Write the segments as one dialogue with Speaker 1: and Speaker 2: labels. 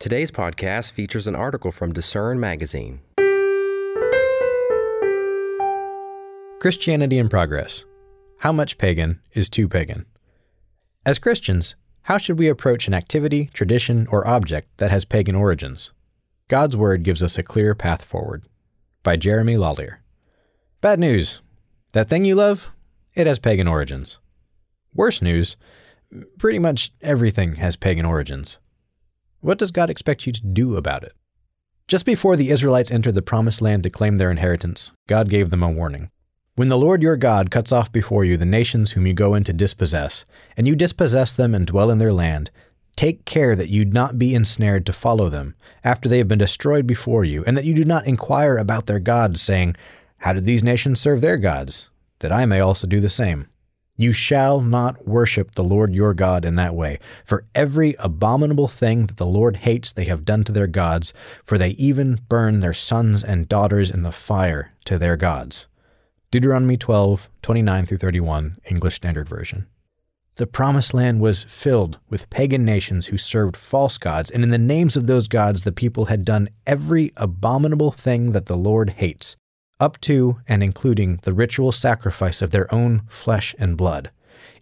Speaker 1: Today's podcast features an article from Discern Magazine.
Speaker 2: Christianity in Progress How much pagan is too pagan? As Christians, how should we approach an activity, tradition, or object that has pagan origins? God's Word gives us a clear path forward. By Jeremy Lallier. Bad news. That thing you love, it has pagan origins. Worse news, pretty much everything has pagan origins. What does God expect you to do about it? Just before the Israelites entered the promised land to claim their inheritance, God gave them a warning. When the Lord your God cuts off before you the nations whom you go in to dispossess, and you dispossess them and dwell in their land, take care that you not be ensnared to follow them after they have been destroyed before you, and that you do not inquire about their gods, saying, How did these nations serve their gods? That I may also do the same. You shall not worship the Lord your God in that way, for every abominable thing that the Lord hates they have done to their gods, for they even burn their sons and daughters in the fire to their gods. Deuteronomy 12, 29 through 31, English Standard Version. The Promised Land was filled with pagan nations who served false gods, and in the names of those gods the people had done every abominable thing that the Lord hates up to and including the ritual sacrifice of their own flesh and blood.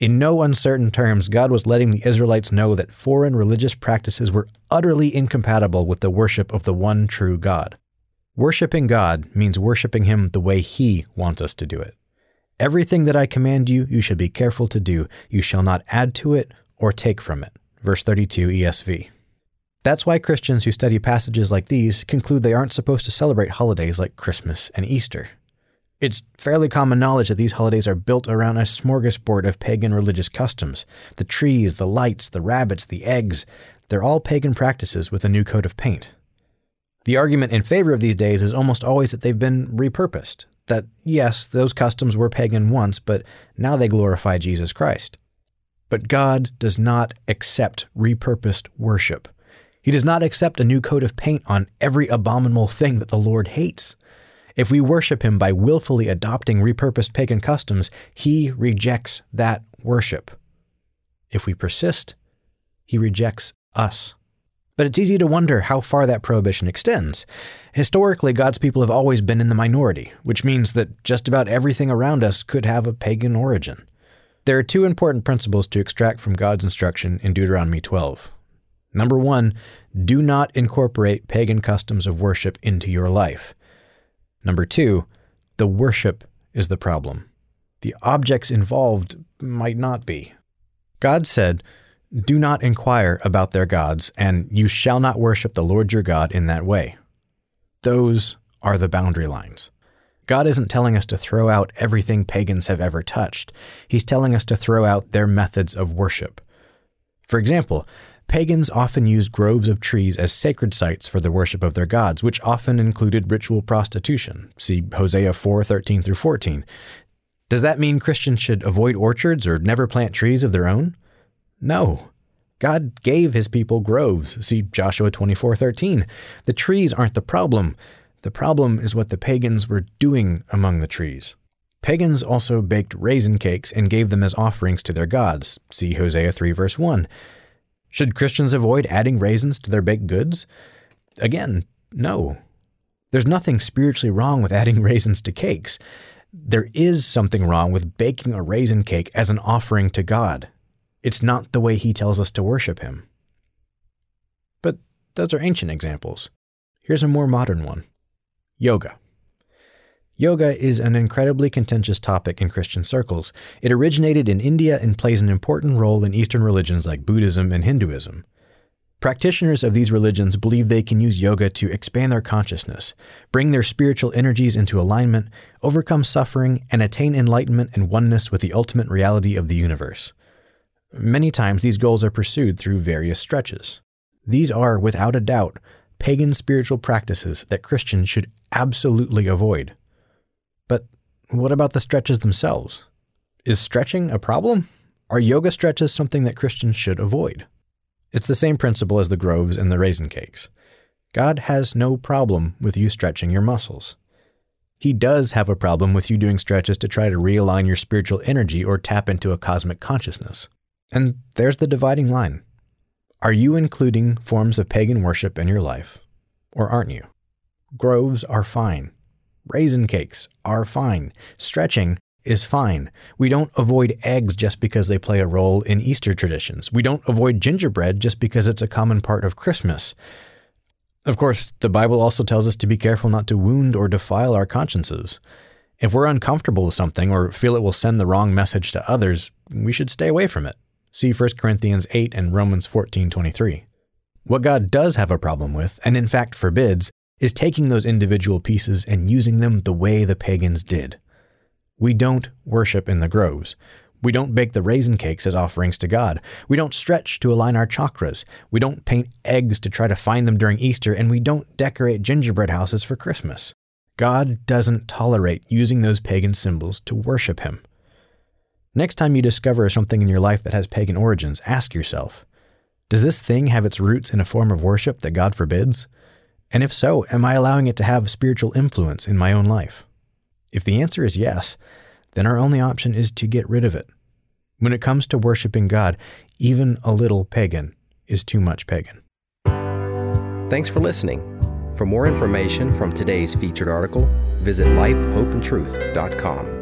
Speaker 2: In no uncertain terms, God was letting the Israelites know that foreign religious practices were utterly incompatible with the worship of the one true God. Worshipping God means worshiping Him the way He wants us to do it. Everything that I command you, you should be careful to do. You shall not add to it or take from it. Verse 32 ESV. That's why Christians who study passages like these conclude they aren't supposed to celebrate holidays like Christmas and Easter. It's fairly common knowledge that these holidays are built around a smorgasbord of pagan religious customs. The trees, the lights, the rabbits, the eggs, they're all pagan practices with a new coat of paint. The argument in favor of these days is almost always that they've been repurposed. That, yes, those customs were pagan once, but now they glorify Jesus Christ. But God does not accept repurposed worship. He does not accept a new coat of paint on every abominable thing that the Lord hates. If we worship him by willfully adopting repurposed pagan customs, he rejects that worship. If we persist, he rejects us. But it's easy to wonder how far that prohibition extends. Historically, God's people have always been in the minority, which means that just about everything around us could have a pagan origin. There are two important principles to extract from God's instruction in Deuteronomy 12. Number one, do not incorporate pagan customs of worship into your life. Number two, the worship is the problem. The objects involved might not be. God said, Do not inquire about their gods, and you shall not worship the Lord your God in that way. Those are the boundary lines. God isn't telling us to throw out everything pagans have ever touched. He's telling us to throw out their methods of worship. For example, Pagans often used groves of trees as sacred sites for the worship of their gods, which often included ritual prostitution. See Hosea 4 13 through 14. Does that mean Christians should avoid orchards or never plant trees of their own? No. God gave his people groves. See Joshua 24:13. The trees aren't the problem. The problem is what the pagans were doing among the trees. Pagans also baked raisin cakes and gave them as offerings to their gods. See Hosea 3 verse 1. Should Christians avoid adding raisins to their baked goods? Again, no. There's nothing spiritually wrong with adding raisins to cakes. There is something wrong with baking a raisin cake as an offering to God. It's not the way He tells us to worship Him. But those are ancient examples. Here's a more modern one yoga. Yoga is an incredibly contentious topic in Christian circles. It originated in India and plays an important role in Eastern religions like Buddhism and Hinduism. Practitioners of these religions believe they can use yoga to expand their consciousness, bring their spiritual energies into alignment, overcome suffering, and attain enlightenment and oneness with the ultimate reality of the universe. Many times these goals are pursued through various stretches. These are, without a doubt, pagan spiritual practices that Christians should absolutely avoid. But what about the stretches themselves? Is stretching a problem? Are yoga stretches something that Christians should avoid? It's the same principle as the groves and the raisin cakes. God has no problem with you stretching your muscles. He does have a problem with you doing stretches to try to realign your spiritual energy or tap into a cosmic consciousness. And there's the dividing line. Are you including forms of pagan worship in your life, or aren't you? Groves are fine. Raisin cakes are fine. Stretching is fine. We don't avoid eggs just because they play a role in Easter traditions. We don't avoid gingerbread just because it's a common part of Christmas. Of course, the Bible also tells us to be careful not to wound or defile our consciences. If we're uncomfortable with something or feel it will send the wrong message to others, we should stay away from it. See 1 Corinthians 8 and Romans 14:23. What God does have a problem with, and in fact forbids, is taking those individual pieces and using them the way the pagans did. We don't worship in the groves. We don't bake the raisin cakes as offerings to God. We don't stretch to align our chakras. We don't paint eggs to try to find them during Easter, and we don't decorate gingerbread houses for Christmas. God doesn't tolerate using those pagan symbols to worship Him. Next time you discover something in your life that has pagan origins, ask yourself Does this thing have its roots in a form of worship that God forbids? And if so, am I allowing it to have spiritual influence in my own life? If the answer is yes, then our only option is to get rid of it. When it comes to worshiping God, even a little pagan is too much pagan.
Speaker 1: Thanks for listening. For more information from today's featured article, visit lifehopeandtruth.com.